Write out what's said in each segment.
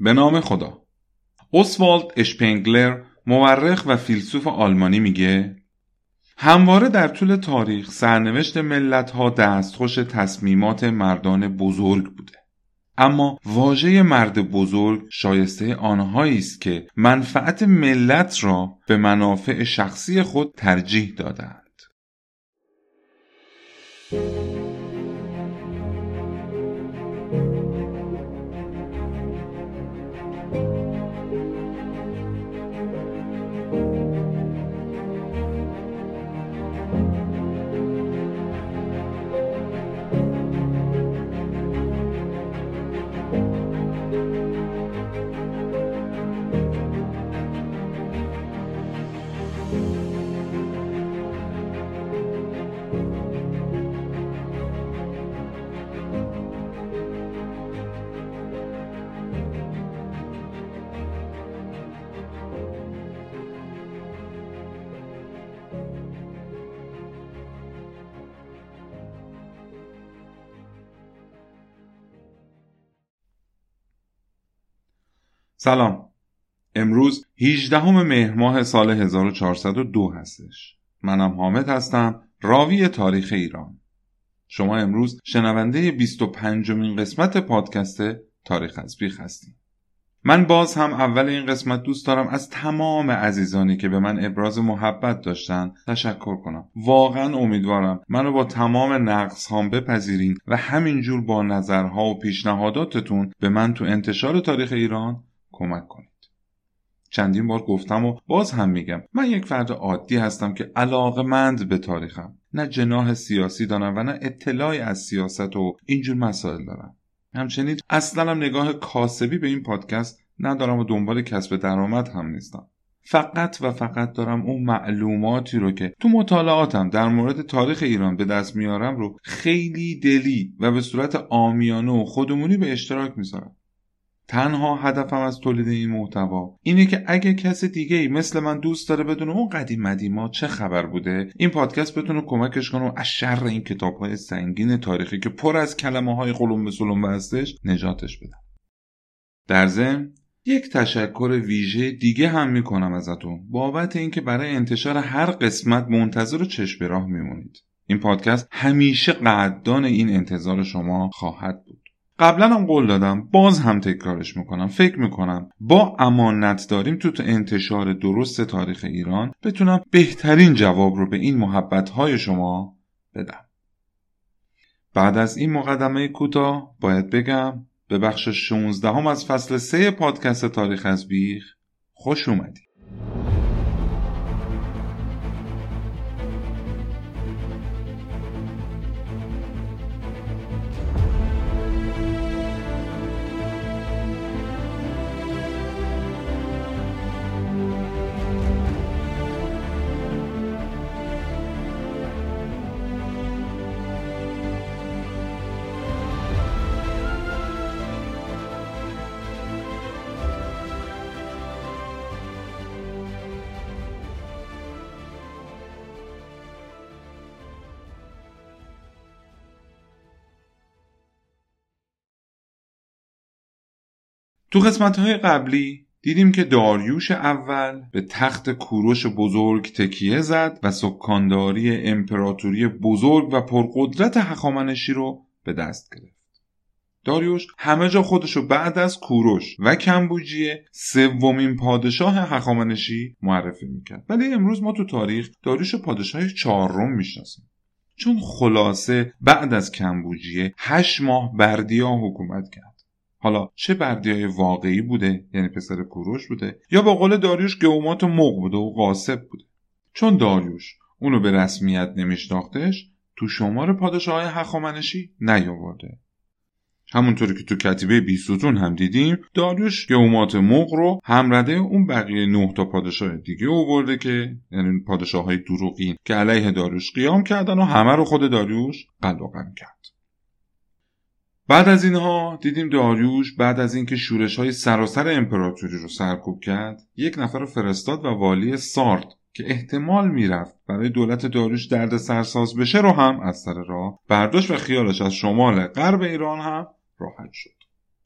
به نام خدا. اسوالد اشپنگلر مورخ و فیلسوف آلمانی میگه همواره در طول تاریخ سرنوشت ملت ها دستخوش تصمیمات مردان بزرگ بوده. اما واژه مرد بزرگ شایسته آنهایی است که منفعت ملت را به منافع شخصی خود ترجیح دادند. سلام. امروز 18 مهر ماه سال 1402 هستش. منم حامد هستم راوی تاریخ ایران. شما امروز شنونده 25 مین قسمت پادکست تاریخ از بیخ هستیم. من باز هم اول این قسمت دوست دارم از تمام عزیزانی که به من ابراز محبت داشتن تشکر کنم. واقعا امیدوارم منو با تمام نقص هام بپذیرین و همینجور با نظرها و پیشنهاداتتون به من تو انتشار تاریخ ایران کمک کنید. چندین بار گفتم و باز هم میگم من یک فرد عادی هستم که علاقمند به تاریخم. نه جناح سیاسی دارم و نه اطلاعی از سیاست و اینجور مسائل دارم. همچنین اصلا هم نگاه کاسبی به این پادکست ندارم و دنبال کسب درآمد هم نیستم. فقط و فقط دارم اون معلوماتی رو که تو مطالعاتم در مورد تاریخ ایران به دست میارم رو خیلی دلی و به صورت آمیانه و خودمونی به اشتراک می‌ذارم. تنها هدفم از تولید این محتوا اینه که اگه کس دیگه ای مثل من دوست داره بدون اون قدیم مدیما چه خبر بوده این پادکست بتونه کمکش کنه و از شر این کتاب های سنگین تاریخی که پر از کلمه های قلم به سلم هستش نجاتش بدم در ضمن یک تشکر ویژه دیگه هم می‌کنم ازتون بابت اینکه برای انتشار هر قسمت منتظر و چشم راه میمونید. این پادکست همیشه قدردان این انتظار شما خواهد بود. قبلا هم قول دادم. باز هم تکرارش می‌کنم. فکر می‌کنم با امانت داریم تو انتشار درست تاریخ ایران بتونم بهترین جواب رو به این محبت های شما بدم. بعد از این مقدمه کوتاه باید بگم به بخش 16 هم از فصل 3 پادکست تاریخ از بیخ خوش اومدید. تو قسمت های قبلی دیدیم که داریوش اول به تخت کوروش بزرگ تکیه زد و سکانداری امپراتوری بزرگ و پرقدرت هخامنشی رو به دست گرفت. داریوش همه جا خودشو بعد از کوروش و کمبوجیه سومین پادشاه هخامنشی معرفی می‌کرد. ولی امروز ما تو تاریخ داریوش پادشاه چهارم می‌شناسیم. چون خلاصه بعد از کمبوجیه هشت ماه بردیا حکومت کرد. حالا چه بردیای واقعی بوده؟ یعنی پسر کوروش بوده؟ یا با قول داریوش گومات و مق بوده و قاسب بوده؟ چون داریوش اونو به رسمیت نمیشناختش تو شمار پادشاه های هخامنشی نیاورده. همونطوری که تو کتیبه بیستون هم دیدیم داریوش گومات مق رو همرده اون بقیه نه تا پادشاه دیگه اوورده که یعنی پادشاه های دروغین که علیه داریوش قیام کردن و همه رو خود داریوش قلقم کرد. بعد از اینها دیدیم داریوش بعد از اینکه شورش های سراسر امپراتوری رو سرکوب کرد یک نفر رو فرستاد و والی سارد که احتمال می‌رفت برای دولت داریوش درد سرساز بشه رو هم از سر راه برداشت و خیالش از شمال غرب ایران هم راحت شد.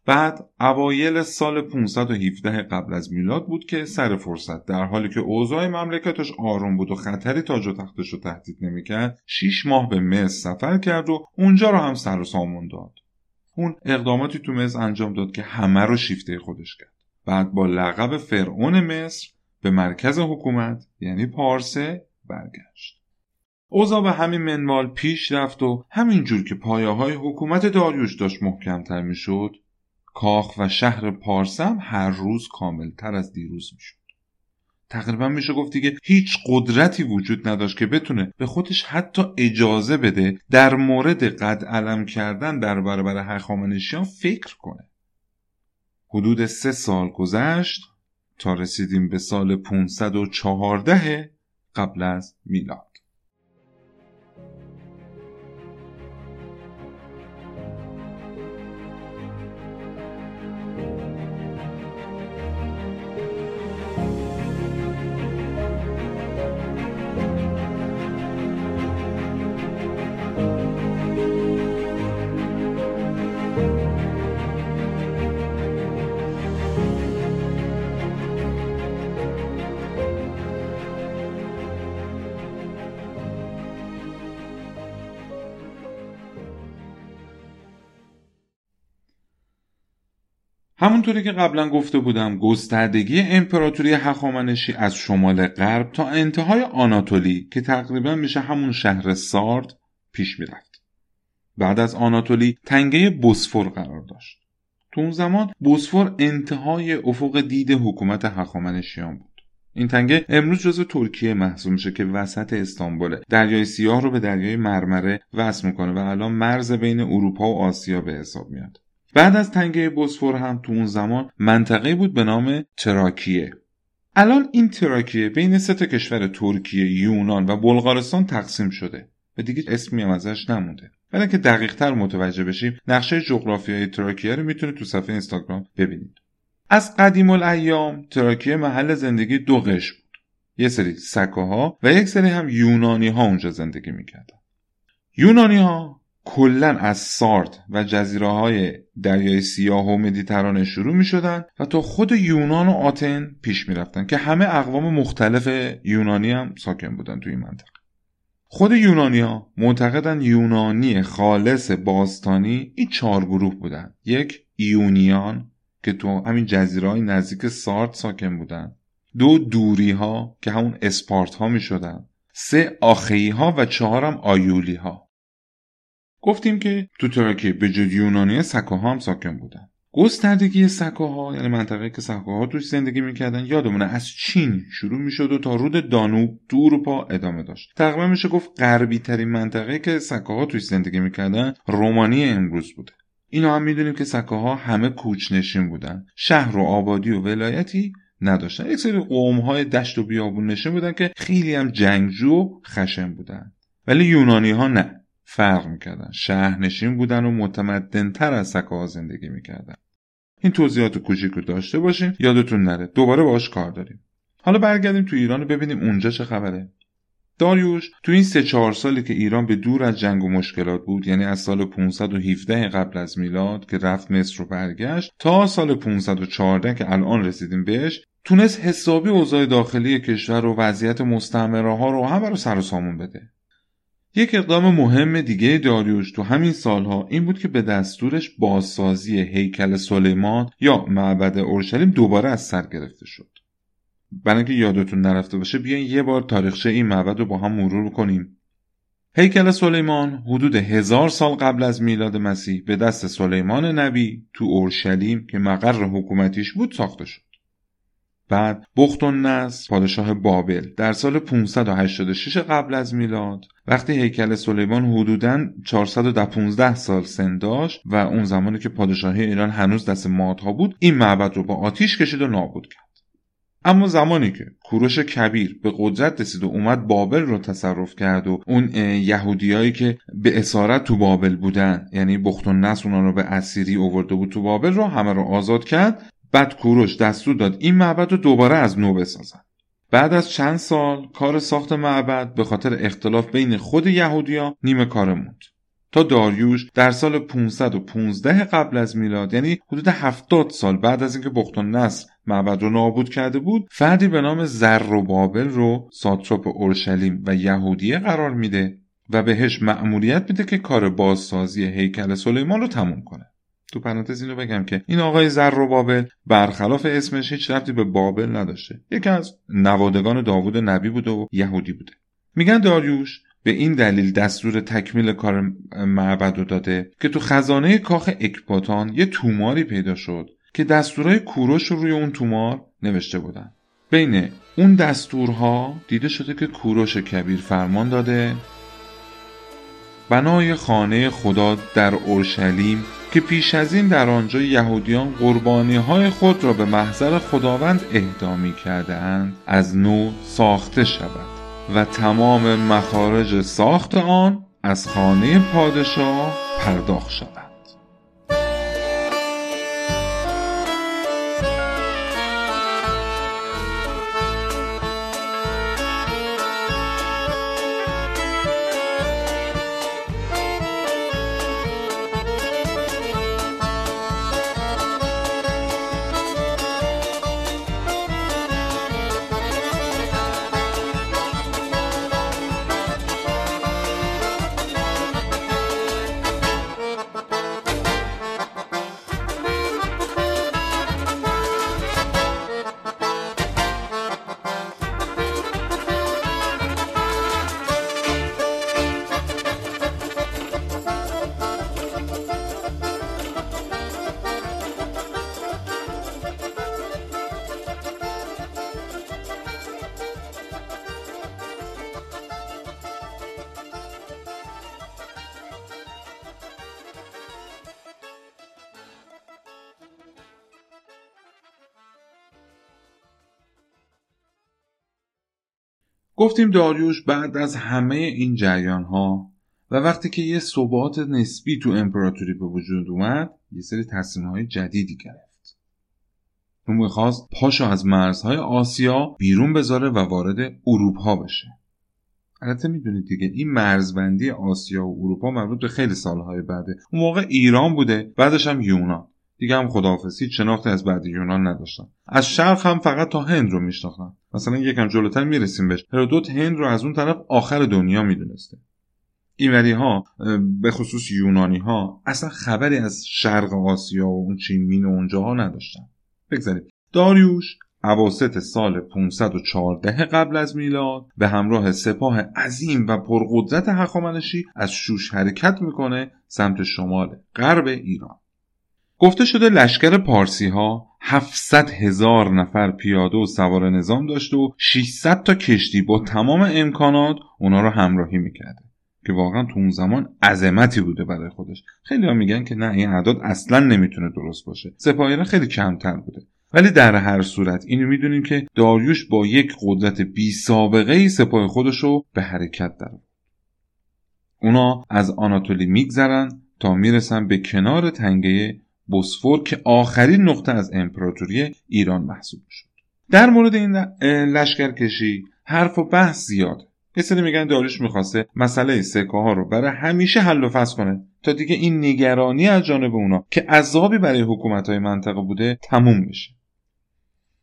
بعد اوایل سال 517 قبل از میلاد بود که سر فرصت در حالی که اوضاع مملکتش آروم بود و خطری تاج و تختش رو تهدید نمی‌کرد شیش ماه به مصر سفر کرد و اونجا رو هم سر و سامون داد. اون اقداماتی تو مصر انجام داد که همه رو شیفته خودش کرد. بعد با لقب فرعون مصر به مرکز حکومت یعنی پارسه برگشت. اوضاع به همین منوال پیش رفت و همینجور که پایه های حکومت داریوش داشت محکمتر می‌شد کاخ و شهر پارسم هر روز کاملتر از دیروز می‌شد. تقریبا میشه گفت دیگه هیچ قدرتی وجود نداشت که بتونه به خودش حتی اجازه بده در مورد قد علم کردن در برابر هخامنشیان فکر کنه. حدود سه سال گذشت تا رسیدیم به سال 514 قبل از میلاد. همونطوری که قبلا گفته بودم گستردگی امپراتوری هخامنشی از شمال غرب تا انتهای آناتولی که تقریبا میشه همون شهر سارد پیش می‌رفت. بعد از آناتولی تنگه بوسفور قرار داشت. تو اون زمان بوسفور انتهای افق دید حکومت هخامنشیان بود. این تنگه امروز جزو ترکیه محسوب میشه که وسط استانبوله دریای سیاه رو به دریای مرمره وصل می‌کنه و الان مرز بین اروپا و آسیا به حساب میاد. بعد از تنگه بوسفور هم تو اون زمان منطقه بود به نام تراکیه. الان این تراکیه بین سه تا کشور ترکیه، یونان و بلغارستان تقسیم شده و دیگه اسمی هم ازش نمونده. برای که دقیق تر متوجه بشیم نقشه جغرافیای تراکیه رو می‌تونید تو صفحه اینستاگرام ببینید. از قدیم الایام تراکیه محل زندگی دو قش بود. یه سری سکاها و یک سری هم یونانی ها اونجا زندگی می‌کردن. یونانی ها کلا از سارد و جزیره های دریای سیاه و مدیترانه شروع می شدن و تا خود یونان و آتن پیش می رفتن که همه اقوام مختلف یونانی هم ساکن بودن توی این منطقه. خود یونانی ها معتقدن یونانی خالص باستانی این چهار گروه بودن. یک ایونیان که تو همین جزیره های نزدیک سارد ساکن بودن. دو دوری ها که همون اسپارت ها می شدن سه آخی ها و چهارم آیولی ها گفتیم که تو تراکیه به جد یونانی سکاها هم ساکن بودن. گستردگی سکاها یعنی منطقه که سکاها توش زندگی می‌کردن یادمونه از چین شروع می‌شد و تا رود دانوب تو اروپا ادامه داشت. تقریبا میشه گفت غربی ترین منطقه که سکاها توش زندگی می‌کردن رومانی امروز بوده. اینا هم می‌دونیم که سکاها همه کوچنشین بودن. شهر و آبادی و ولایتی نداشتن. یک سری قوم های دشت و بیابون نشین بودن که خیلی هم جنگجو و خشن بودن. ولی یونانی ها نه. فرق می‌کردن. شهرنشین بودن و متمدنتر از سکاها زندگی می‌کردن. این توضیحات کوچیک رو داشته باشیم یادتون نره. دوباره باش کار داریم. حالا برگردیم تو ایران و ببینیم اونجا چه خبره. داریوش تو این سه چهار سالی که ایران به دور از جنگ و مشکلات بود یعنی از سال 517 قبل از میلاد که رفت مصر رو برگشت تا سال 514 که الان رسیدیم بهش تونست حسابی اوضاع داخلی کشور و وضعیت مستعمره ها رو همه رو سر و سامون بده. یک اقدام مهم دیگه داریوش تو همین سالها این بود که به دستورش بازسازی هیکل سلیمان یا معبد اورشلیم دوباره از سر گرفته شد. برای اینکه یادتون نرفته باشه بیاین یه بار تاریخچه این معبد رو با هم مرور کنیم هیکل سلیمان حدود هزار سال قبل از میلاد مسیح به دست سلیمان نبی تو اورشلیم که مقر حکومتیش بود ساخته شد. بعد بخت و نصر پادشاه بابل. در سال 586 قبل از میلاد وقتی هیکل سلیمان حدوداً 415 سال سن داشت و اون زمانی که پادشاهی ایران هنوز دست مادها بود این معبد رو با آتیش کشید و نابود کرد. اما زمانی که کوروش کبیر به قدرت رسید و اومد بابل رو تصرف کرد و اون یهودیایی که به اسارت تو بابل بودن یعنی بخت و نصر اونا رو به اسیری اوورده بود تو بابل رو همه رو آزاد کرد بعد کوروش دستور داد این معبد رو دوباره از نو بسازن. بعد از چند سال کار ساخت معبد به خاطر اختلاف بین خود یهودیا نیمه کار موند. تا داریوش در سال 515 قبل از میلاد یعنی حدود 70 سال بعد از اینکه بخت نصر معبد رو نابود کرده بود فردی به نام زر و بابل رو ساتراپ اورشلیم و یهودیه قرار میده و بهش مأموریت میده که کار بازسازی هیکل سلیمان رو تموم کنه. تو پرانتز اینو بگم که این آقای زر و بابل برخلاف اسمش هیچ رفتی به بابل نداشته. یکی از نوادگان داوود نبی بوده و یهودی بوده. میگن داریوش به این دلیل دستور تکمیل کار معبد رو داده که تو خزانه کاخ اکپاتان یه توماری پیدا شد که دستورهای کوروش رو روی اون تومار نوشته بودن. بین اون دستورها دیده شده که کوروش کبیر فرمان داده. بنای خانه خدا در اورشلیم که پیش از این در آنجا یهودیان قربانی های خود را به محضر خداوند اهدا کرده اند از نو ساخته شود و تمام مخارج ساخت آن از خانه پادشاه پرداخت شود. گفتیم داریوش بعد از همه این جریان ها و وقتی که یه ثبات نسبی تو امپراتوری به وجود اومد یه سری تصمیم های جدیدی گرفت. اون می‌خواست پاشو از مرزهای آسیا بیرون بذاره و وارد اروپا بشه. البته می‌دونید دیگه این مرزبندی آسیا و اروپا مربوط به خیلی سالهای بعده. اون موقع ایران بوده بعدش هم یونان. دیگه هم خداحافظی شناختی از بعد یونان نداشتن از شرق هم فقط تا هند رو میشناختن مثلا یکم جلوتر می‌رسیم بهش. هرودوت هند رو از اون طرف آخر دنیا می‌دونسته. اینوری ها به خصوص یونانی ها اصلا خبری از شرق آسیا و اون چین و اونجاها نداشتن. بگذاریم. داریوش عواست سال 514 قبل از میلاد به همراه سپاه عظیم و پرقدرت هخامنشی از شوش حرکت می‌کنه سمت شمال غرب ایران. گفته شده لشکر پارسی ها 700 هزار نفر پیاده و سوار نظام داشته و 600 تا کشتی با تمام امکانات اونا رو همراهی می‌کرده که واقعا تو اون زمان عظمتی بوده برای خودش. خیلی ها میگن که نه این اعداد اصلا نمی‌تونه درست باشه. سپاهیان خیلی کمتر بوده. ولی در هر صورت اینو می‌دونیم که داریوش با یک قدرت بی سابقه ای سپاه خودش به حرکت در اونا از آناتولی میگذرن تا می‌رسن به کنار تنگه بوسفور که آخرین نقطه از امپراتوری ایران محسوب شد. در مورد این لشکرکشی حرف و بحث زیاد یه سری میگن داریوش می‌خواسته مسئله سکه ها رو برای همیشه حل و فصل کنه تا دیگه این نگرانی از جانب اونا که عذابی برای حکومت های منطقه بوده تموم بشه.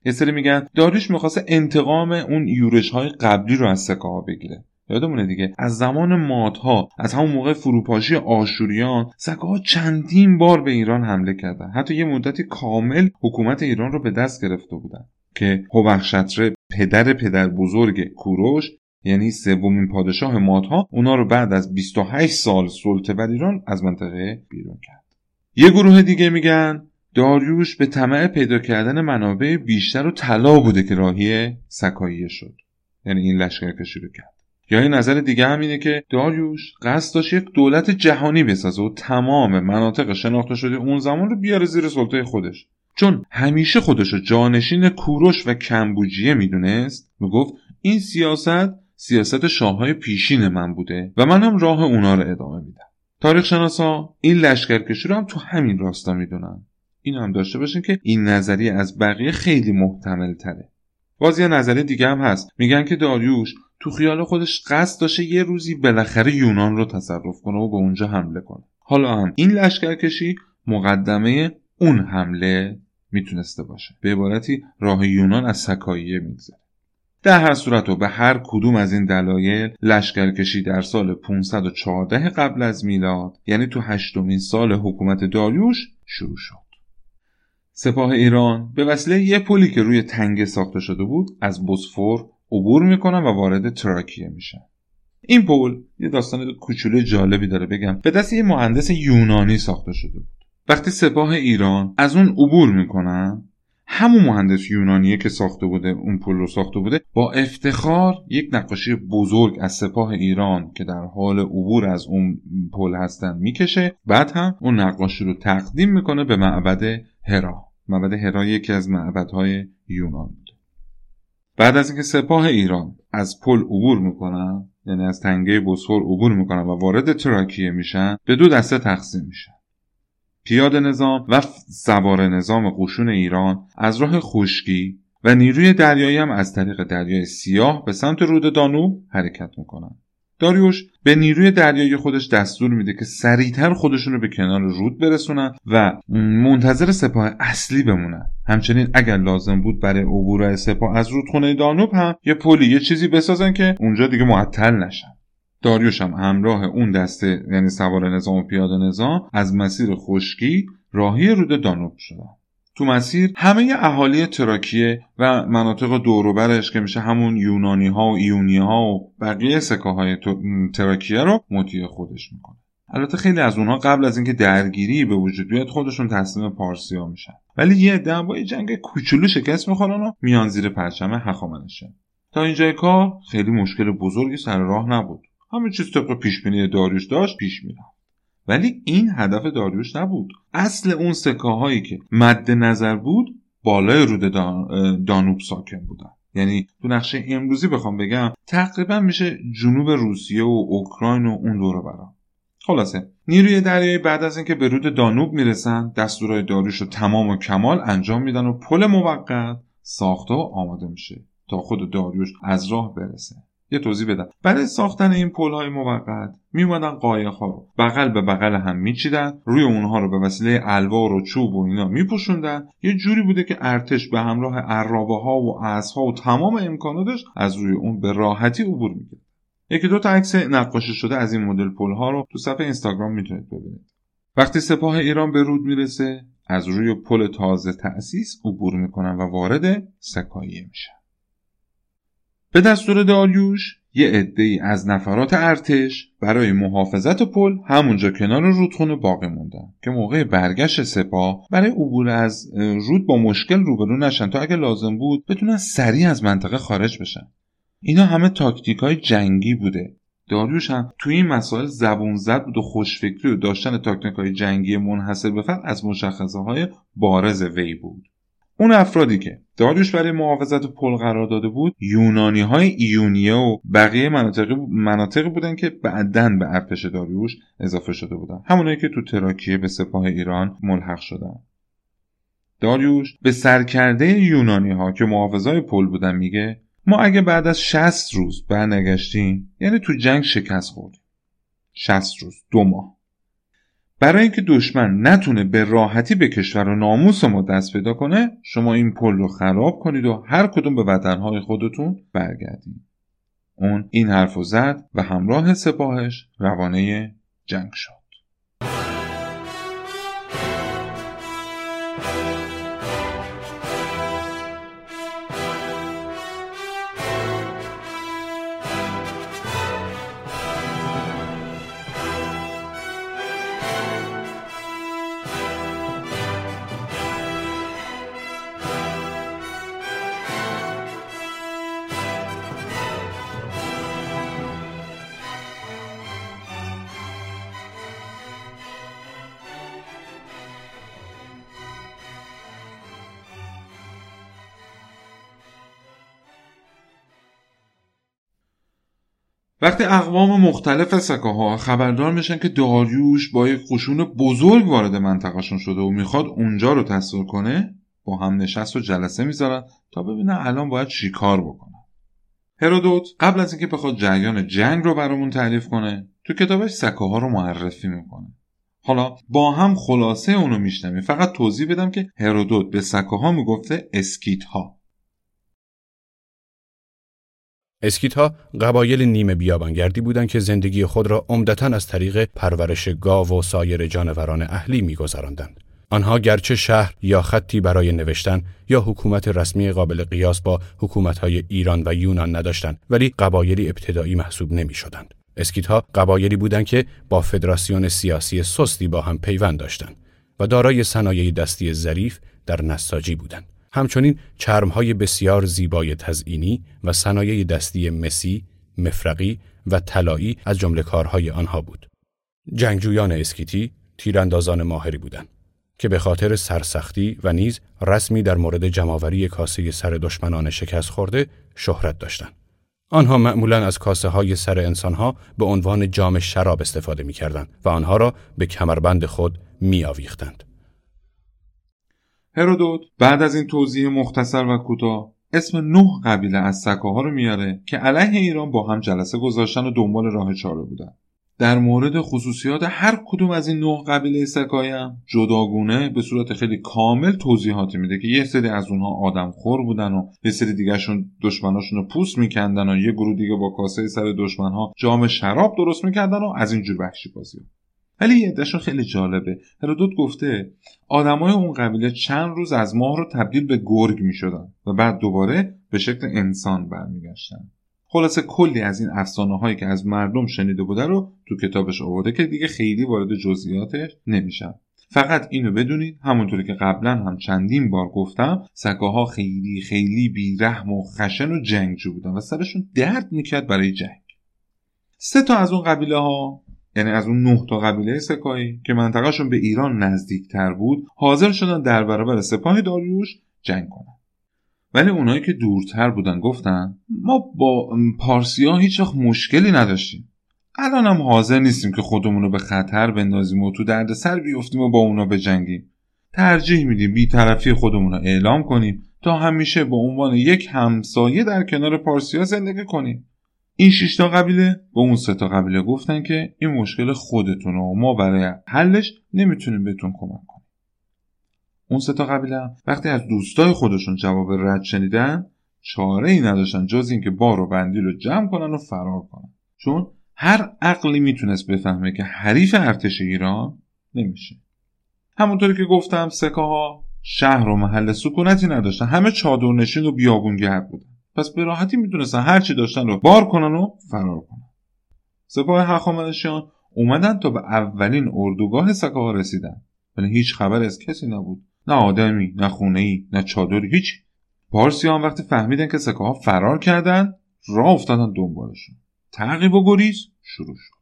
یه سری میگن داریوش می‌خواسته انتقام اون یورش های قبلی رو از سکه ها بگیره. یادمونه دیگه. از زمان مادها از همون موقع فروپاشی آشوریان سکه چندین بار به ایران حمله کردن. حتی یه مدتی کامل حکومت ایران رو به دست گرفته بودن که هوخشتره پدر پدر بزرگ کوروش یعنی سومین پادشاه مادها اونا رو بعد از 28 سال سلطه بر ایران از منطقه بیرون کرد. یه گروه دیگه میگن داریوش به طمع پیدا کردن منابع بیشتر و طلا بوده که راهی سکاییه شد. یعنی این لشکر کشی رو کرد. یا این نظر دیگه هم اینه که داریوش قصد داشت یک دولت جهانی بسازه و تمام مناطق شناخته شده اون زمان رو بیاره زیر سلطه خودش. چون همیشه خودش رو جانشین کوروش و کمبوجیه می‌دونست می‌گفت این سیاست سیاست شاههای پیشین من بوده و من هم راه اونا رو ادامه میدم. تاریخ شناسا این لشکرکشی رو هم تو همین راستا می‌دونن. این هم داشته باشین که این نظریه از بقیه خیلی محتمل تره باز یه نظریه دیگه هم هست. میگن که داریوش تو خیال خودش قصد داشته یه روزی بالاخره یونان رو تصرف کنه و به اونجا حمله کنه. حالا هم این لشکرکشی مقدمه اون حمله می‌تونسته باشه. به عبارتی راه یونان از سکاییه میگذره. در هر صورت و به هر کدوم از این دلایل لشکرکشی در سال 514 قبل از میلاد یعنی تو هشتمین سال حکومت داریوش شروع شد. سپاه ایران به وسیله یه پلی که روی تنگه ساخته شده بود از بوسفور عبور می‌کنن و وارد تراکیه میشن این پل یه داستان کوچولو جالبی داره بگم. به دست یه مهندس یونانی ساخته شده بود. وقتی سپاه ایران از اون عبور می‌کنن همون مهندس یونانیه که ساخته بوده اون پل رو ساخته بوده با افتخار یک نقاشی بزرگ از سپاه ایران که در حال عبور از اون پل هستن می‌کشه. بعد هم اون نقاشی رو تقدیم می‌کنه به معبد هرا. معبد هرا یکی از معبدهای یونان. بعد از اینکه سپاه ایران از پل عبور می‌کنن یعنی از تنگه بوسفور عبور می‌کنن و وارد تراکیه میشن به دو دسته تقسیم میشن. پیاده نظام و سوار نظام قشون ایران از راه خشکی و نیروی دریایی هم از طریق دریای سیاه به سمت رود دانوب حرکت می‌کنن. داریوش به نیروی دریایی خودش دستور میده که سریعتر خودشون رو به کنار رود برسونن و منتظر سپاه اصلی بمونن. همچنین اگر لازم بود برای عبور سپاه از رودخونه دانوب هم یه پلی یه چیزی بسازن که اونجا دیگه معطل نشن. داریوش هم همراه اون دسته یعنی سوار نظام و پیاده نظام از مسیر خشکی راهی رود دانوب شدن. تو مسیر همه اهالی تراکیه و مناطق دوروبرش که میشه همون یونانی ها و ایونی ها و بقیه سکه های تراکیه رو مطیع خودش می‌کنه. البته خیلی از اونها قبل از اینکه درگیری به وجود بیاد خودشون تسلیم پارسیا میشن. ولی یه عده با یه جنگ کوچولو شکست می‌خورن و میان زیر پرچم هخامنشیان تا اینجای کار خیلی مشکل بزرگی سر راه نبود. همه چیز طبق پیش بینی داریوش داشت پیش می‌رفت. ولی این هدف داریوش نبود. اصل اون سکه هایی که مد نظر بود بالای رود دانوب ساکن بودن. یعنی تو نقشه امروزی بخوام بگم تقریبا میشه جنوب روسیه و اوکراین و اون دوره برام خلاصه نیروی دریایی بعد از اینکه به رود دانوب می‌رسن دستورای داریوش رو تمام و کمال انجام میدن و پل موقت ساخته و آماده میشه تا خود داریوش از راه برسه. یه توضیح بدم. برای ساختن این پل های موقت میومدن قایق ها رو بغل به بغل هم میچیدن روی اونها رو به وسیله الوار و چوب و اینا میپوشوندن. یه جوری بوده که ارتش به همراه عرابه ها و اسبها و تمام امکاناتش از روی اون به راحتی عبور می‌کرد. یکی دو تا عکس نقاشی شده از این مدل پل ها رو تو صفحه اینستاگرام می‌تونید ببینید. وقتی سپاه ایران به رود می‌رسه از روی پل تازه تأسیس عبور می‌کنن و وارد سکاییه میشن. به دستور داریوش یه عده از نفرات ارتش برای محافظت پل همونجا کنار رودخونه باقی موندن که موقع برگشت سپاه برای عبور از رود با مشکل روبرو نشن تا اگه لازم بود بتونن سریع از منطقه خارج بشن. اینا همه تاکتیک های جنگی بوده. داریوش هم توی این مسائل زبون زد بود و خوشفکری و داشتن تاکتیک های جنگی منحصر به فرد از مشخصه های بارز وی بود. اون افرادی که داریوش برای محافظت پل قرار داده بود یونانی های ایونیه و بقیه مناطقی, مناطقی بودن که بعدا به ارتش داریوش اضافه شده بودن. همونایی که تو تراکیه به سپاه ایران ملحق شدن. داریوش به سرکرده یونانی ها که محافظای پل بودن میگه ما اگه بعد از 60 روز برنگشتیم یعنی تو جنگ شکست خوردیم. 60 روز دو ماه. برای اینکه دشمن نتونه به راحتی به کشور و ناموس ما دست پیدا کنه شما این پل رو خراب کنید و هر کدوم به وطنهای خودتون برگردید اون این حرف زد و همراه سپاهش روانه جنگ شد. وقتی اقوام مختلف سکه ها خبردار میشن که داریوش با یک قشون بزرگ وارد منطقهشون شده و می‌خواد اونجا رو تصویر کنه با هم نشست و جلسه می‌ذارن تا ببینن الان باید چیکار بکنن. هرودوت قبل از اینکه بخواد جریان جنگ رو برامون تعریف کنه تو کتابش سکاها رو معرفی می‌کنه. حالا با هم خلاصه اونو میشنویم. فقط توضیح بدم که هرودوت به سکاها می‌گفته اسکیت ها اسکیت ها قبایل نیمه بیابانگردی بودند که زندگی خود را عمدتا از طریق پرورش گاو و سایر جانوران اهلی میگذراندند. آنها گرچه شهر یا خطی برای نوشتن یا حکومت رسمی قابل قیاس با حکومتهای ایران و یونان نداشتند ولی قبایلی ابتدایی محسوب نمی شدند. اسکیت ها قبایلی بودند که با فدراسیون سیاسی سستی با هم پیوند داشتند و دارای صنایع دستی ظریف در نساجی بودند. همچنین چرمهای بسیار زیبای تزئینی و صنایع دستی مسی، مفرقی و طلایی از جمله کارهای آنها بود. جنگجویان اسکیتی تیراندازان ماهری بودند که به خاطر سرسختی و نیز رسمی در مورد جمعآوری کاسه سر دشمنان شکست خورده شهرت داشتند. آنها معمولا از کاسه های سر انسانها به عنوان جام شراب استفاده می کردن و آنها را به کمربند خود می آویختند. هرودوت بعد از این توضیح مختصر و کوتاه اسم نه قبیله از سکاها رو میاره که علیه ایران با هم جلسه گذاشتن و دنبال راه چاره بودن. در مورد خصوصیات هر کدوم از این نه قبیله سکایی هم جداگونه به صورت خیلی کامل توضیحاتی میده که یه سری از اونها آدم خور بودن و یه سری دیگهشون دشمناشون رو پوست میکندن و یه گروه دیگه با کاسه سر دشمنها جام شراب درست می‌کردن و از اینجور وحشی بازی ولی یه عدهشون خیلی جالبه. هرودوت گفته آدمای اون قبیله چند روز از ماه رو تبدیل به گرگ می و بعد دوباره به شکل انسان برمیگشتن. خلاصه کلی از این افسانه هایی که از مردم شنیده بوده رو تو کتابش آورده که دیگه خیلی وارد جزئیاتش نمیشم فقط اینو بدونید همونطوری که قبلا هم چندین بار گفتم سکاها خیلی خیلی بیرحم و خشن و جنگجو بودن و سرشون درد می‌کرد برای جنگ. سه تا از اون قبیله ها یعنی از اون نه تا قبیله سکایی که منطقهشون به ایران نزدیکتر بود حاضر شدن در برابر سپاه داریوش جنگ کنن. ولی اونایی که دورتر بودن گفتن ما با پارسی ها هیچ وقت مشکلی نداشتیم. الان هم حاضر نیستیم که خودمون رو به خطر بندازیم و تو درد سر بیفتیم و با اونا بجنگیم. ترجیح میدیم بیطرفی خودمون رو اعلام کنیم تا همیشه به عنوان یک همسایه در کنار پارسی ها زندگی کنیم. این شیشتا قبیله به اون سه تا قبیله گفتن که این مشکل خودتونه و ما برای حلش نمی‌تونیم بهتون کمک کنیم. اون سه تا قبیله وقتی از دوستای خودشون جواب رد شنیدن چاره ای نداشتن جز اینکه بار و بندیل رو جمع کنن و فرار کنن. چون هر عقلی می‌تونست بفهمه که حریف ارتش ایران نمیشه. همونطوری که گفتم سکاها شهر و محل سکونتی نداشتن. همه چادرنشین و بیابونگرد بودن. پس به راحتی می‌تونستن هر چی داشتن رو بار کنن و فرار کنن. سپاه هخامنشیان اومدن تا به اولین اردوگاه سکاها رسیدن. ولی هیچ خبر از کسی نبود. نه آدمی نه خونه ای نه چادری هیچ پارسیان وقتی فهمیدن که سکاها فرار کردن راه افتادن دنبالشون. تعقیب و گریز شروع شد.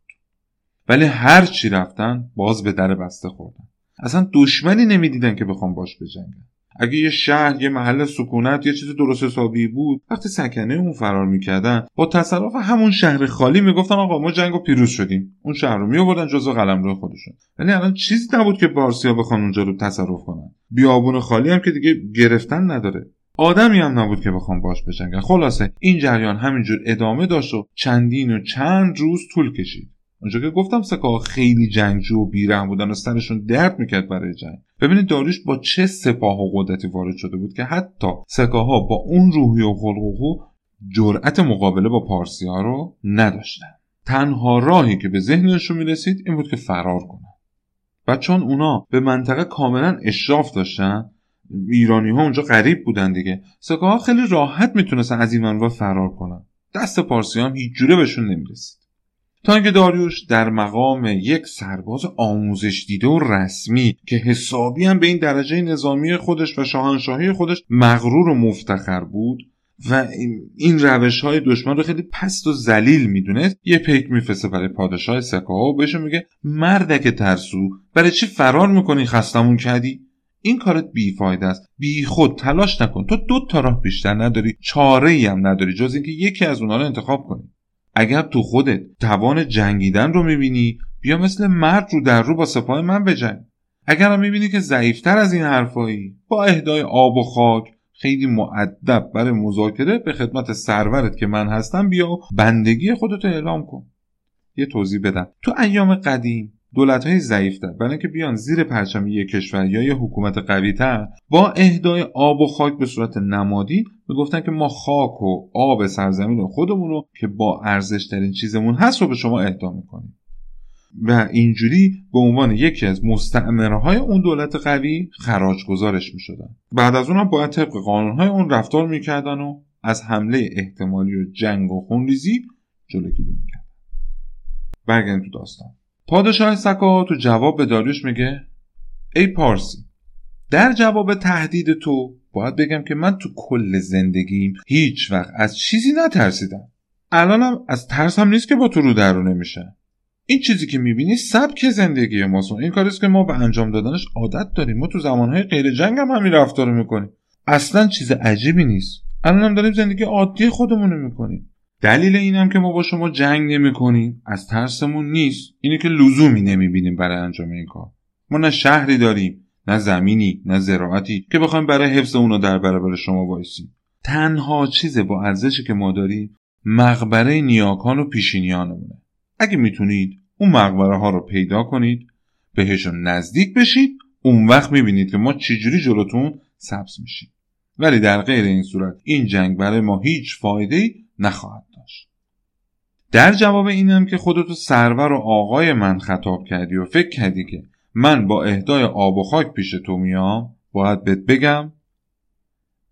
ولی هر چی رفتن باز به در بسته خوردن. اصلا دشمنی نمی‌دیدن که بخوام باش بجنگن. اگه یه شهر یه محل سکونت یه چیز درست حسابی بود وقتی سکنه اون فرار می‌کردن با تصرف همون شهر خالی می‌گفتن آقا ما جنگ و پیروز شدیم. اون شهر رو میآوردن جزو قلمرو خودشون. ولی الان چیزی نبود که پارسیا بخوان اونجا رو تصرف کنن. بیابون خالی هم که دیگه گرفتن نداره. آدمی هم نبود که بخوام باش بجنگن. خلاصه این جریان همینجور ادامه داشت و چندین و چند روز طول کشید. اونجا که گفتم سکاها خیلی جنگجو و بیرحم بودن و سرشون درد می‌کرد برای جنگ. ببینید داریوش با چه سپاه و قدرتی وارد شده بود که حتی سکاها با اون روحی و خلق و جرأت مقابله با پارسی ها رو نداشتن. تنها راهی که به ذهنشون می‌رسید این بود که فرار کنن. و چون اونا به منطقه کاملا اشراف داشتن ایرانی ها اونجا غریب بودن دیگه سکاها خیلی راحت می‌تونستن از این منوع فرار کنن. دست پارسی هم هیچ جوره بهشون نمی‌رسید. تا داریوش در مقام یک سرباز آموزش دیده و رسمی که حسابی هم به این درجه نظامی خودش و شاهنشاهی خودش مغرور و مفتخر بود و این روش های دشمن رو خیلی پست و ذلیل می‌دونه یه پیک میفرسته برای پادشاه سکاها و بهش میگه مردک ترسو برای چی فرار می‌کنی خستمون کردی؟ این کارت بیفایده است. بی خود تلاش نکن. تو دو تا راه بیشتر نداری چاره ای هم نداری جز اینکه یکی از اونها رو انتخاب کنی. اگر تو خودت توان جنگیدن رو می‌بینی بیا مثل مرد رو در رو با سپاه من بجنگ. اگر هم می‌بینی که ضعیفتر از این حرفایی با اهدای آب و خاک خیلی معدب برای مذاکره به خدمت سرورت که من هستم بیا بندگی خودتو اعلام کن. یه توضیح بدم. تو ایام قدیم دولت های ضعیفتر برای اینکه بیان زیر پرچم یک کشور یا یه حکومت قوی تر با اهدای آب و خاک به صورت نمادی می‌گفتن که ما خاک و آب سرزمین خودمون رو که با ارزش ترین چیزمون هست رو به شما اهدا می‌کنیم. و اینجوری به عنوان یکی از مستعمره های اون دولت قوی خراج گذارش می شدن. بعد از اونم باید طبق قانون های اون رفتار می‌کردن و از حمله احتمالی و جنگ و خونریزی جلوگیری می‌کردن. برگردیم تو داستان. پادشاه سکا تو جواب به داریوش میگه ای پارسی در جواب تهدید تو باید بگم که من تو کل زندگیم هیچ وقت از چیزی نترسیدم. الانم از ترسم نیست که با تو رو درو نمیشه. این چیزی که می‌بینی سبک زندگی ماست. این کاریست که ما به انجام دادنش عادت داریم. ما تو زمانهای غیر جنگ هم همین رفتار می‌کنیم. اصلا چیز عجیبی نیست. الان هم داریم زندگی عادی خودمون رو می‌کنیم. دلیل اینم که ما با شما جنگ نمی کنیم از ترسمون نیست. اینه که لزومی نمی‌بینیم برای انجام این کار. ما نه شهری داریم نه زمینی نه زراعتی که بخوایم برای حفظ اونو در برابر شما وایسیم. تنها چیز با ارزشی که ما داریم مقبره نیاکان و پیشینیانمونه. اگه می‌تونید اون مقبره ها رو پیدا کنید بهشون نزدیک بشید اون وقت می‌بینید که ما چجوری جلوتون سبز میشیم. ولی در غیر این صورت این جنگ برای ما هیچ فایده نخواهد داشت در جواب اینم که خودتو سرور و آقای من خطاب کردی و فکر کردی که من با اهدای آب و خاک پیش تو میام باید بهت بگم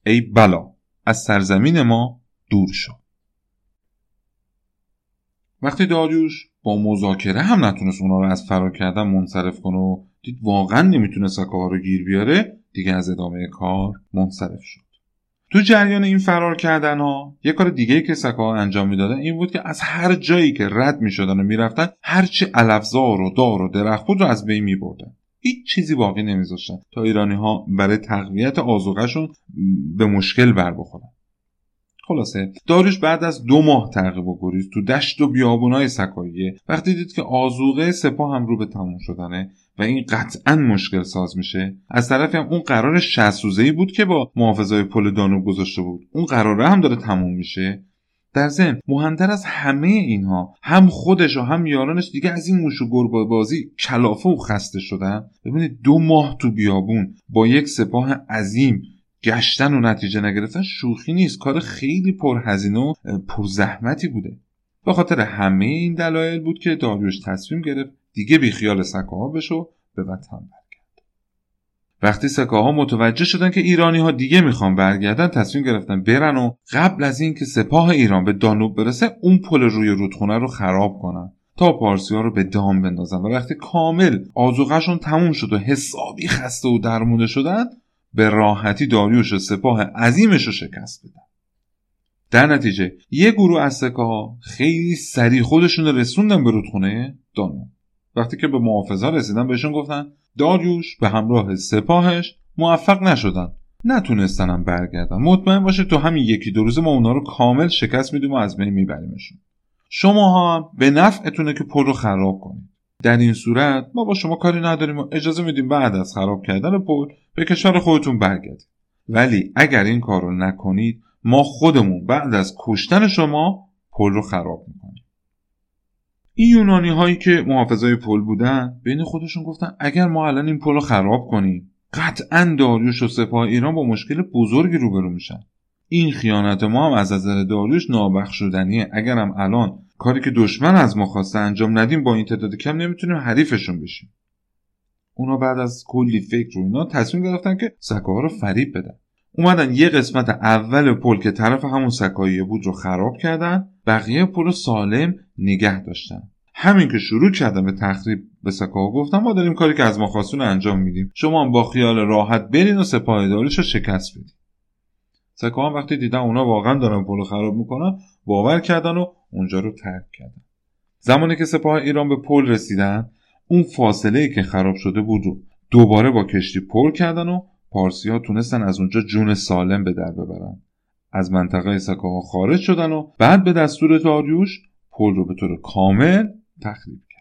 ای بلا از سرزمین ما دور شو. وقتی داریوش با مذاکره هم نتونست اونا رو از فرار کردن منصرف کنه و دید واقعا نمی‌تونه سکاها رو گیر بیاره دیگه از ادامه کار منصرف شد. تو جریان این فرار کردن ها یه کار دیگه که سکاها انجام می‌دادن این بود که از هر جایی که رد می‌شدن و می‌رفتن هرچی علفزار و دار و درخت بود رو از بین میبردن. هیچ چیزی باقی نمیذاشتن تا ایرانی ها برای تقویت آزوغشون به مشکل بر بخورن. خلاصه داریوش بعد از دو ماه تعقیب و گریز تو دشت و بیابونای سکاییه وقتی دید که آزوغه سپاه هم رو به تموم شدنه و این قطعا مشکل ساز میشه. از طرفی هم اون قرار 60 روزه ای بود که با محافظای پل دانوب گذاشته بود. اون قراره هم داره تموم میشه. در ضمن مهمتر از همه اینها هم خودش و هم یارانش دیگه از این موش و گربه بازی کلافه و خسته شدن. ببینید دو ماه تو بیابون با یک سپاه عظیم گشتن و نتیجه نگرفتن شوخی نیست. کار خیلی پرهزینه و پرزحمتی بوده. به خاطر همه این دلایل بود که داریوش تصمیم گرفت دیگه بیخیال سکاها بشه و به وطن برگرد. وقتی سکاها متوجه شدن که ایرانی ها دیگه می‌خوان برگردن تصمیم گرفتن برن و قبل از اینکه سپاه ایران به دانوب برسه اون پل روی رودخونه رو خراب کنن تا پارسی ها رو به دام بندازن. و وقتی کامل آزوغشون تموم شد و حسابی خسته و درمونده شدن به راحتی داریوش و سپاه عظیمش رو شکست بدن. در نتیجه یه گروه از ها خیلی سریع خودشون رسوندن به رودخونه دانو وقتی که به محافظا رسیدن بهشون گفتن داریوش به همراه سپاهش موفق نشدن. نتونستنم برگردن مطمئن باشه تو همین یکی دو روز ما اونا رو کامل شکست میدیم و از بین میبریمشون. شما هم به نفعتونه که پل رو خراب کنید. در این صورت ما با شما کاری نداریم و اجازه میدیم بعد از خراب کردن پل به کشور خودتون برگردید. ولی اگر این کار رو نکنید ما خودمون بعد از کشتن شما پل رو خراب می‌کنیم. این یونانی هایی که محافظای پل بودن بین خودشون گفتن اگر ما الان این پل رو خراب کنیم قطعا داریوش و سپاه ایران با مشکل بزرگی روبرو میشن. این خیانت ما هم از نظر داریوش نابخشودنیه. اگرم الان کاری که دشمن از ما خواسته انجام ندیم با این تعداد کم نمی‌تونیم حریفشون بشیم. اونا بعد از کلی فکر و اینا تصمیم گرفتن که سکاها رو فریب بدن. اومدن یه قسمت اول پل که طرف همون سکاییه بود رو خراب کردن بقیه پل رو سالم نگه داشتن. همین که شروع کردن به تخریب به سکاها گفتن ما داریم کاری که از ما خواستون انجام میدیم. شما هم با خیال راحت برین و سپاهداریش رو شکست بدین. سکاها وقتی دیدن اونا واقعا دارن پل خراب می‌کنن باور کردن و اونجا رو ترک کردن. زمانی که سپاه ایران به پل رسیدن اون فاصله ای که خراب شده بود رو دوباره با کشتی پر کردن و پارسی ها تونستن از اونجا جون سالم به در ببرن. از منطقه سکاها خارج شدن و بعد به دستور داریوش پل رو به طور کامل تخریب کرد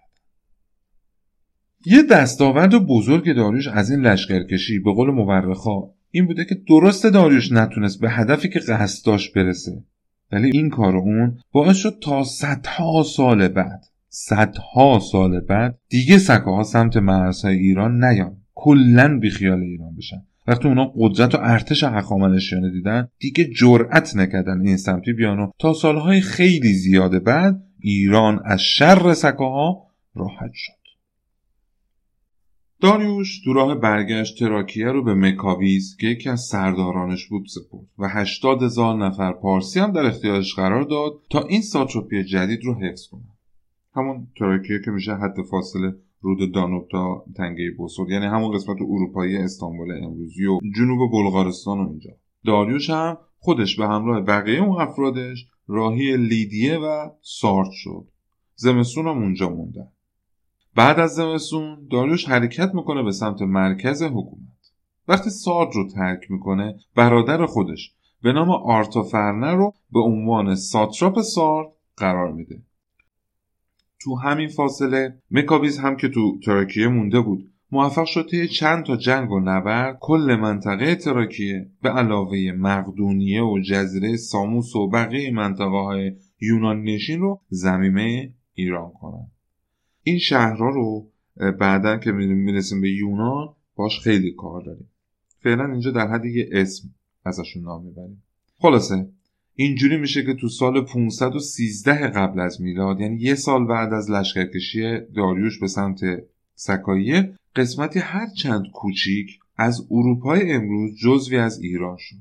یه دستاورد بزرگ داریوش از این لشکرکشی به قول مورخا این بوده که درست داریوش نتونست به هدفی که قصد داشت برسه. ولی این کار اون باعث شد تا صدها سال بعد صدها سال بعد دیگه سکه ها سمت مرزهای ایران نیان. کلا بیخیال ایران بشن. وقتی اونا قدرت و ارتش هخامنشیانه دیدن دیگه جرأت نکردن این سمتی بیان و تا سالهای خیلی زیاد بعد ایران از شر سکه ها راحت شد. داریوش تو راه برگشت تراکیه رو به مکاویز که یکی از سردارانش بود سپرد و هشتاد هزار نفر پارسی هم در اختیارش قرار داد تا این ساتروپی جدید رو حفظ کنه. همون تراکیه که میشه حد فاصله رود دانوب تا تنگه بوسور یعنی همون قسمت اروپایی استانبول امروزی و جنوب بلغارستان و اینجا. داریوش هم خودش به همراه بقیه اون افرادش راهی لیدیه و سارت شد. زمستون هم اونجا موندن بعد از زمستون داریوش حرکت می‌کنه به سمت مرکز حکومت. وقتی سارد رو ترک می‌کنه برادر خودش به نام آرتافرنه رو به عنوان ساتراپ سارد قرار میده. تو همین فاصله. مکابیز هم که تو تراکیه مونده بود موفق شد طی چند تا جنگ و نبرد کل منطقه تراکیه. به علاوه مقدونیه و جزیره ساموس و بقیه منطقه های یونان نشین رو زمینه ایران کنند این شهرها رو بعدا که می‌رسیم به یونان باش خیلی کار داریم. فعلا اینجا در حد یه اسم ازشون نام می‌بریم. خلاصه اینجوری میشه که تو سال 513 قبل از میلاد یعنی یه سال بعد از لشکرکشی داریوش به سمت سکاییه قسمتی هر چند کوچیک از اروپای امروز جزوی از ایران شد.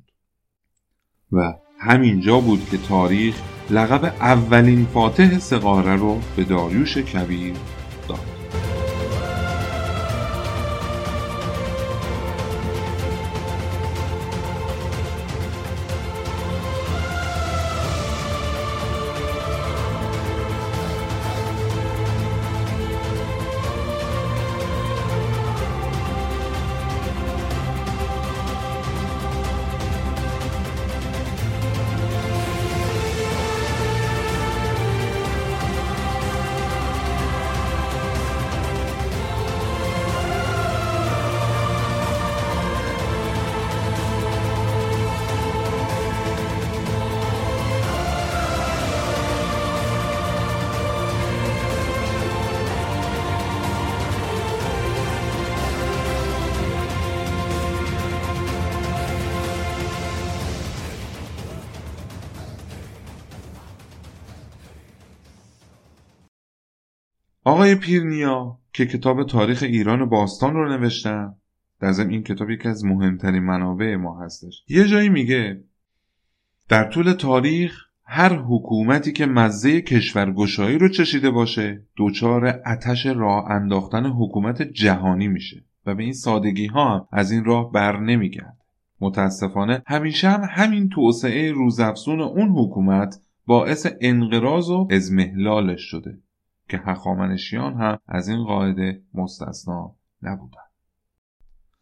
و همینجا بود که تاریخ لقب اولین فاتح سقاره رو به داریوش کبیر آقای پیرنیا که کتاب تاریخ ایران باستان رو نوشتن. در ضمن این کتاب یکی از مهمترین منابع ما هستش. یه جایی میگه در طول تاریخ هر حکومتی که مزه کشورگشایی رو چشیده باشه دچار اتش راه انداختن حکومت جهانی میشه و به این سادگی ها هم از این راه بر نمیگرد متاسفانه همیشه هم همین توسعه روزافزون اون حکومت باعث انقراض و ازمهلالش شده. که هخامنشیان هم از این قاعده مستثنا نبودن.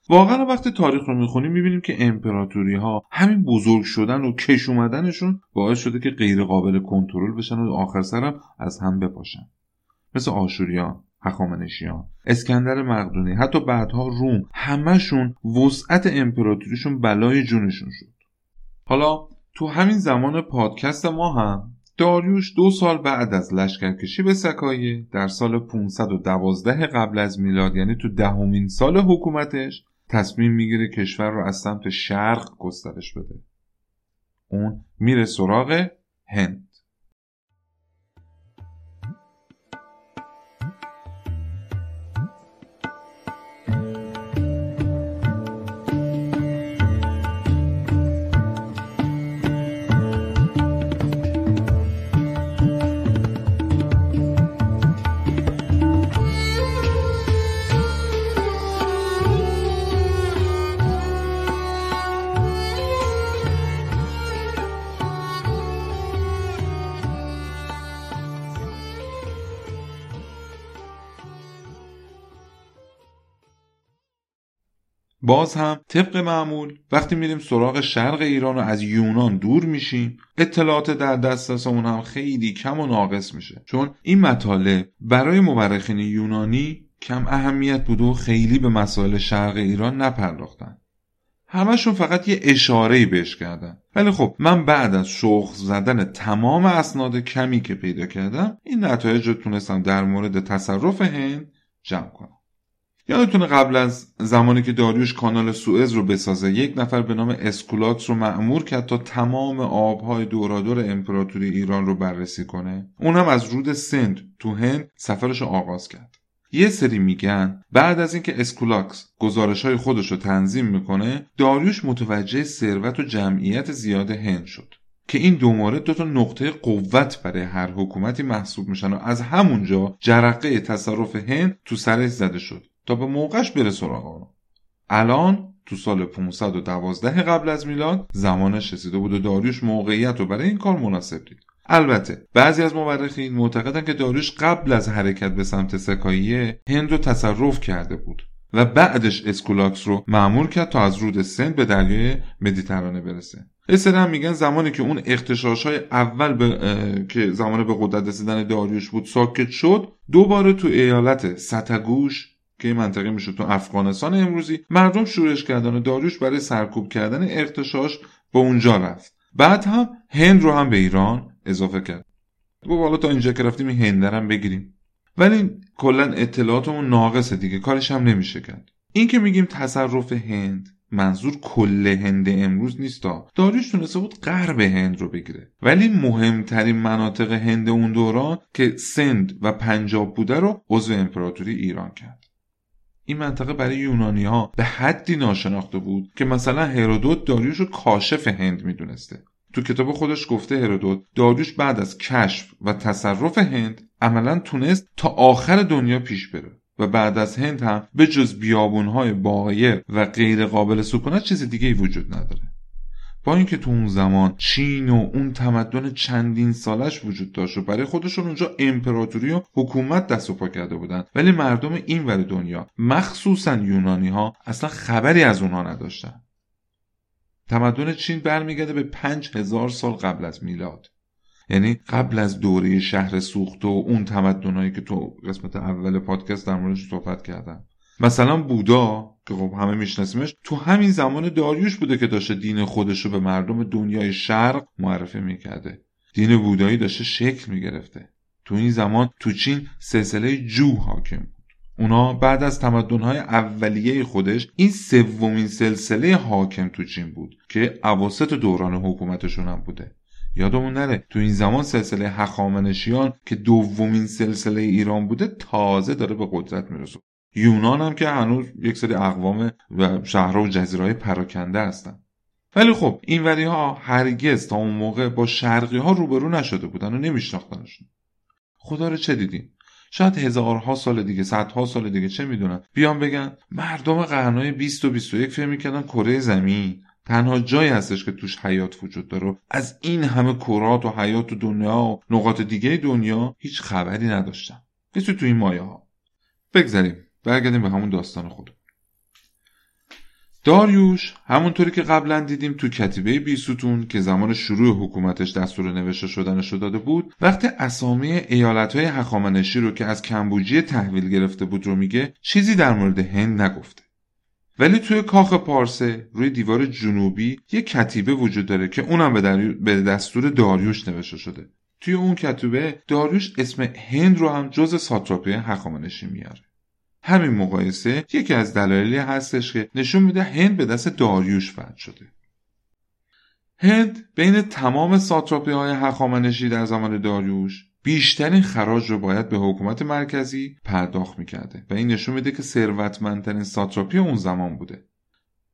واقعا وقتی تاریخ رو می‌خونیم می‌بینیم که امپراتوری ها همین بزرگ شدن و کش اومدنشون باعث شده که غیر قابل کنترل بشن و آخر سرم از هم بپاشن. مثل آشوریان هخامنشیان اسکندر مقدونی حتی بعدها روم همهشون وسعت امپراتوریشون بلای جونشون شد. حالا تو همین زمان پادکست ما هم داریوش دو سال بعد از لشکرکشی به سکایه در سال 512 قبل از میلاد یعنی تو دهمین سال حکومتش تصمیم می‌گیره کشور رو از سمت شرق گسترش بده. اون میره سراغ هند. باز هم طبق معمول وقتی میریم سراغ شرق ایران و از یونان دور میشیم اطلاعات در دسترسمون هم خیلی کم و ناقص میشه. چون این مطالب برای مورخین یونانی کم اهمیت بوده و خیلی به مسائل شرق ایران نپرداختن. همشون فقط یه اشاره بهش کردن. ولی خب من بعد از شخص زدن تمام اسناد کمی که پیدا کردم این نتایج رو تونستم در مورد تصرف هند جمع کنم. یادتونه قبل از زمانی که داریوش کانال سوئز رو بسازه یک نفر به نام اسکولاکس رو مأمور کرد تا تمام آبهای دورادور امپراتوری ایران رو بررسی کنه. اونم از رود سند تو هند سفرش رو آغاز کرد. یه سری میگن بعد از اینکه اسکولاکس گزارش های خودش رو تنظیم می‌کنه داریوش متوجه ثروت و جمعیت زیاد هند شد که این دو مورد دو تا نقطه قوت برای هر حکومتی محسوب میشن و از همونجا جرقه تصرف هند تو سرش زده شد. تا به موقعش بره سراغ اونو الان تو سال 512 قبل از میلاد زمانش رسیده بود و داریوش موقعیت رو برای این کار مناسب دید. البته بعضی از مورخین معتقدن که داریوش قبل از حرکت به سمت سکاییه هند رو تصرف کرده بود و بعدش اسکولاکس رو مأمور کرد تا از رود سند به دریای مدیترانه برسه. هم میگن زمانی که اون اغتشاش های اول به، که زمان به قدرت رسیدن داریوش بود ساکت شد دوباره تو ایالت ستگوش که منطقه میشه تو افغانستان امروزی مردم شورش کردن و داریوش برای سرکوب کردن اختشاش به اونجا رفت. بعد هم هند رو هم به ایران اضافه کرد. گفت حالا تا اینجا که رفتیم این هندرم بگیریم. ولی کلا اطلاعاتمون ناقصه دیگه کارش هم نمیشه کرد. این که میگیم تصرف هند منظور کل هند امروز نیستا داریوش تونسته بود غرب هند رو بگیره. ولی مهمترین مناطق هند اون دوران که سند و پنجاب بوده رو عضو امپراتوری ایران کرد. این منطقه برای یونانی ها به حدی ناشناخته بود که مثلا هرودوت داریوش رو کاشف هند می‌دونسته. تو کتاب خودش گفته هرودوت داریوش بعد از کشف و تصرف هند عملا تونست تا آخر دنیا پیش بره و بعد از هند هم به جز بیابونهای بایر و غیر قابل سکونت چیز دیگه ای وجود نداره. با اینکه تو اون زمان چین و اون تمدن چندین سالش وجود داشت و برای خودشون اونجا امپراتوری و حکومت دست و پا کرده بودن ولی مردم این ور دنیا مخصوصا یونانی ها اصلا خبری از اونها نداشتن. تمدن چین برمیگرده به پنج هزار سال قبل از میلاد. یعنی قبل از دوره شهر سوخت و اون تمدنهایی که تو قسمت اول پادکست در موردش صحبت کردم. مثلا بودا که خب همه میشناسیمش تو همین زمان داریوش بوده که داشته دین خودش رو به مردم دنیای شرق معرفی می‌کرده. دین بودایی داشته شکل می‌گرفته. تو این زمان تو چین سلسله جو حاکم بود. اونا بعد از تمدنهای اولیه خودش این سومین سلسله حاکم تو چین بود که عواسط دوران حکومتشون هم بوده. یادمون نره تو این زمان سلسله هخامنشیان که دومین سلسله ایران بوده تازه داره به قدرت می‌رسه یونان هم که هنوز یک سری اقوام و شهرها و جزیرهای پراکنده هستن. ولی خب این ولی ها هرگز تا اون موقع با شرقی ها روبرو نشده بودن و نمیشناختنشون. خدا رو چه دیدیم؟ شاید هزارها سال دیگه صدها سال دیگه چه می‌دونن بیان بگن مردم قرنهای 20 و 21 فکر می‌کردن کره زمین. تنها جایی هستش که توش حیات وجود داره. از این همه کرات و حیات و دنیا و نقاط دیگه دنیا هیچ خبری نداشتن. مثل تو این مایه ها بگذاریم. برگردیم به همون داستان خود. داریوش همونطوری که قبلا دیدیم تو کتیبه بیستون که زمان شروع حکومتش دستور نوشته شدنش داده بود وقتی اسامی ایالتهای هخامنشی رو که از کمبوجیه تحویل گرفته بود رو میگه چیزی در مورد هند نگفته. ولی توی کاخ پارسه روی دیوار جنوبی یه کتیبه وجود داره که اونم به دستور داریوش نوشته شده. توی اون کتیبه داریوش اسم هند رو هم جز ساتراپی هخامنشی میاره. همین مقایسه یکی از دلایلی هستش که نشون میده هند به دست داریوش فتح شده. هند بین تمام ساتراپی های هخامنشی در زمان داریوش بیشترین خراج رو باید به حکومت مرکزی پرداخت می‌کرده و این نشون میده که ثروتمندترین ساتراپی اون زمان بوده.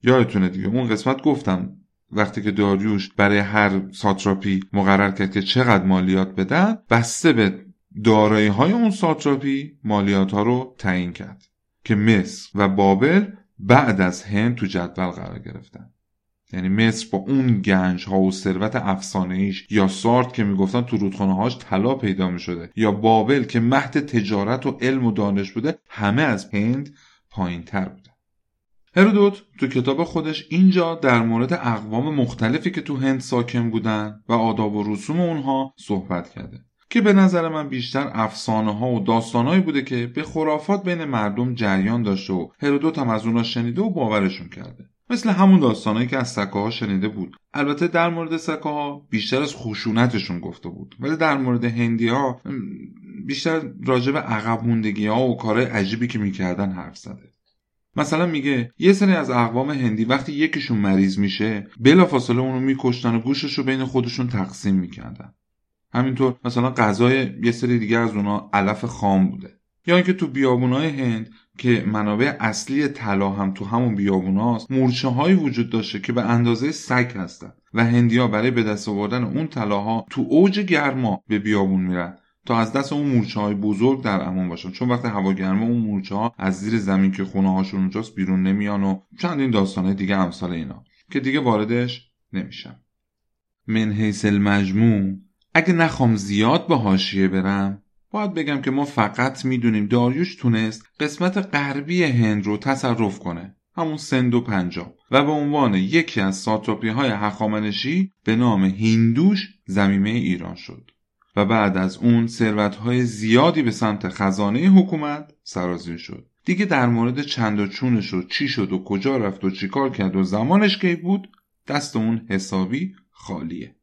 یادتونه دیگه اون قسمت گفتم وقتی که داریوش برای هر ساتراپی مقرر کرد که چقدر مالیات بدن بسته به دارایی های اون ساتراپی مالیات ها رو تعیین کرد که مصر و بابل بعد از هند تو جدول قرار گرفتن. یعنی مصر با اون گنج ها و ثروت افسانه ایش یا سارت که می‌گفتن تو رودخانه هاش طلا پیدا می شده یا بابل که مهد تجارت و علم و دانش بوده همه از هند پایین تر بوده. هرودوت تو کتاب خودش اینجا در مورد اقوام مختلفی که تو هند ساکن بودن و آداب و رسوم اونها صحبت کرده. که به نظر من بیشتر افسانه ها و داستانهایی بوده که به خرافات بین مردم جریان داشته و هرودوت هم از اونا شنیده و باورشون کرده. مثل همون داستانهایی که از سکه ها شنیده بود. البته در مورد سکه ها بیشتر از خشونتشون گفته بود. ولی در مورد هندی ها بیشتر راجع به عقب موندگی ها و کارهای عجیبی که می‌کردن حرف زده. مثلا میگه یه سری از اقوام هندی وقتی یکیشون مریض میشه بلافاصله اونو میکشتن و گوشش رو بین خودشون تقسیم می‌کردن. همینطور مثلا غذای یه سری دیگه از اونا علف خام بوده. یا اینکه تو بیابونای هند که منابع اصلی طلا هم تو همون بیابوناست مورچه هایی وجود داشته که به اندازه سگ هستن و هندیا برای به دست آوردن اون طلاها تو اوج گرما به بیابون میرن تا از دست اون مورچه های بزرگ در امان باشن. چون وقتی هوا گرمه اون مورچه ها از زیر زمین که خونه هاشون اونجاست بیرون نمیان و چندین داستانه دیگه امثال اینا که دیگه واردش نمیشم من حیث المجموع اگه نخوام زیاد به حاشیه برم باید بگم که ما فقط می‌دونیم داریوش تونست قسمت غربی هند رو تصرف کنه همون سند و پنجاب. و به عنوان یکی از ساتراپی های هخامنشی به نام هیندوش زمینه ایران شد. و بعد از اون ثروت های زیادی به سمت خزانه حکومت سرازیر شد. دیگه در مورد چند و چونش و چی شد و کجا رفت و چیکار کرد و زمانش کی بود دست اون حسابی خالیه.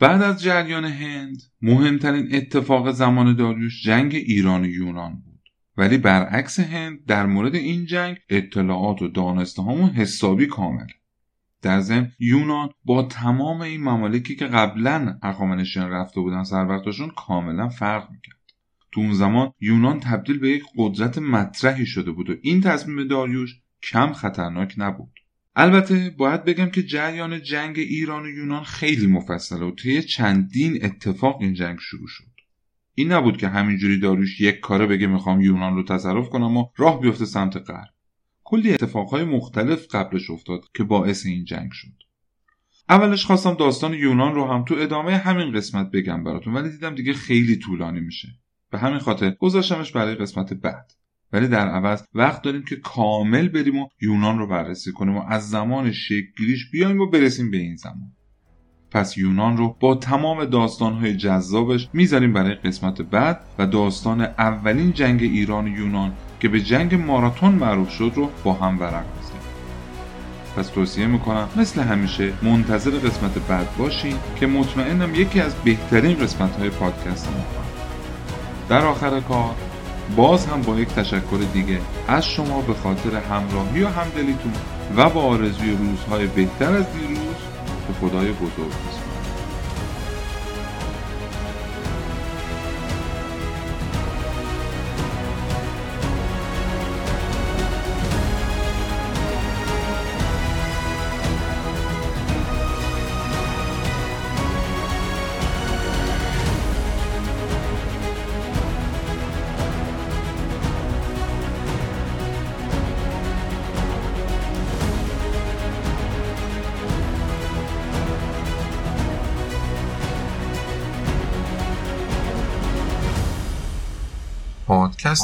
بعد از جریان هند مهمترین اتفاق زمان داریوش جنگ ایران و یونان بود. ولی برعکس هند در مورد این جنگ اطلاعات و دانسته همون حسابی کامل. در ضمن یونان با تمام این ممالکی که قبلا هخامنشیان رفته بودن سر کاملا فرق می‌کرد. تو اون زمان یونان تبدیل به یک قدرت مطرحی شده بود و این تصمیم داریوش کم خطرناک نبود. البته باید بگم که جریان جنگ ایران و یونان خیلی مفصله و طی چندین اتفاق این جنگ شروع شد. این نبود که همینجوری داروش یک کاره بگه می‌خوام یونان رو تصرف کنم و راه بیفته سمت غرب. کلی اتفاقهای مختلف قبلش افتاد که باعث این جنگ شد. اولش خواستم داستان یونان رو هم تو ادامه همین قسمت بگم براتون ولی دیدم دیگه خیلی طولانی میشه. به همین خاطر گذاشتمش برای قسمت بعد. ولی در عوض وقت داریم که کامل بریم و یونان رو بررسی کنیم و از زمان شکلیش بیایم و برسیم به این زمان. پس یونان رو با تمام داستانهای جذابش می‌ذاریم برای قسمت بعد و داستان اولین جنگ ایران و یونان که به جنگ ماراتون معروف شد رو با هم ورق بزنیم پس توصیه می‌کنم مثل همیشه منتظر قسمت بعد باشین که مطمئنم یکی از بهترین قسمت های پادکست ما در آخر کار باز هم با یک تشکر دیگه از شما به خاطر همراهی و همدلیتون و با آرزوی روزهای بهتر از دیروز به خدای بزرگ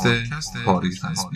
پادکست پاریس هست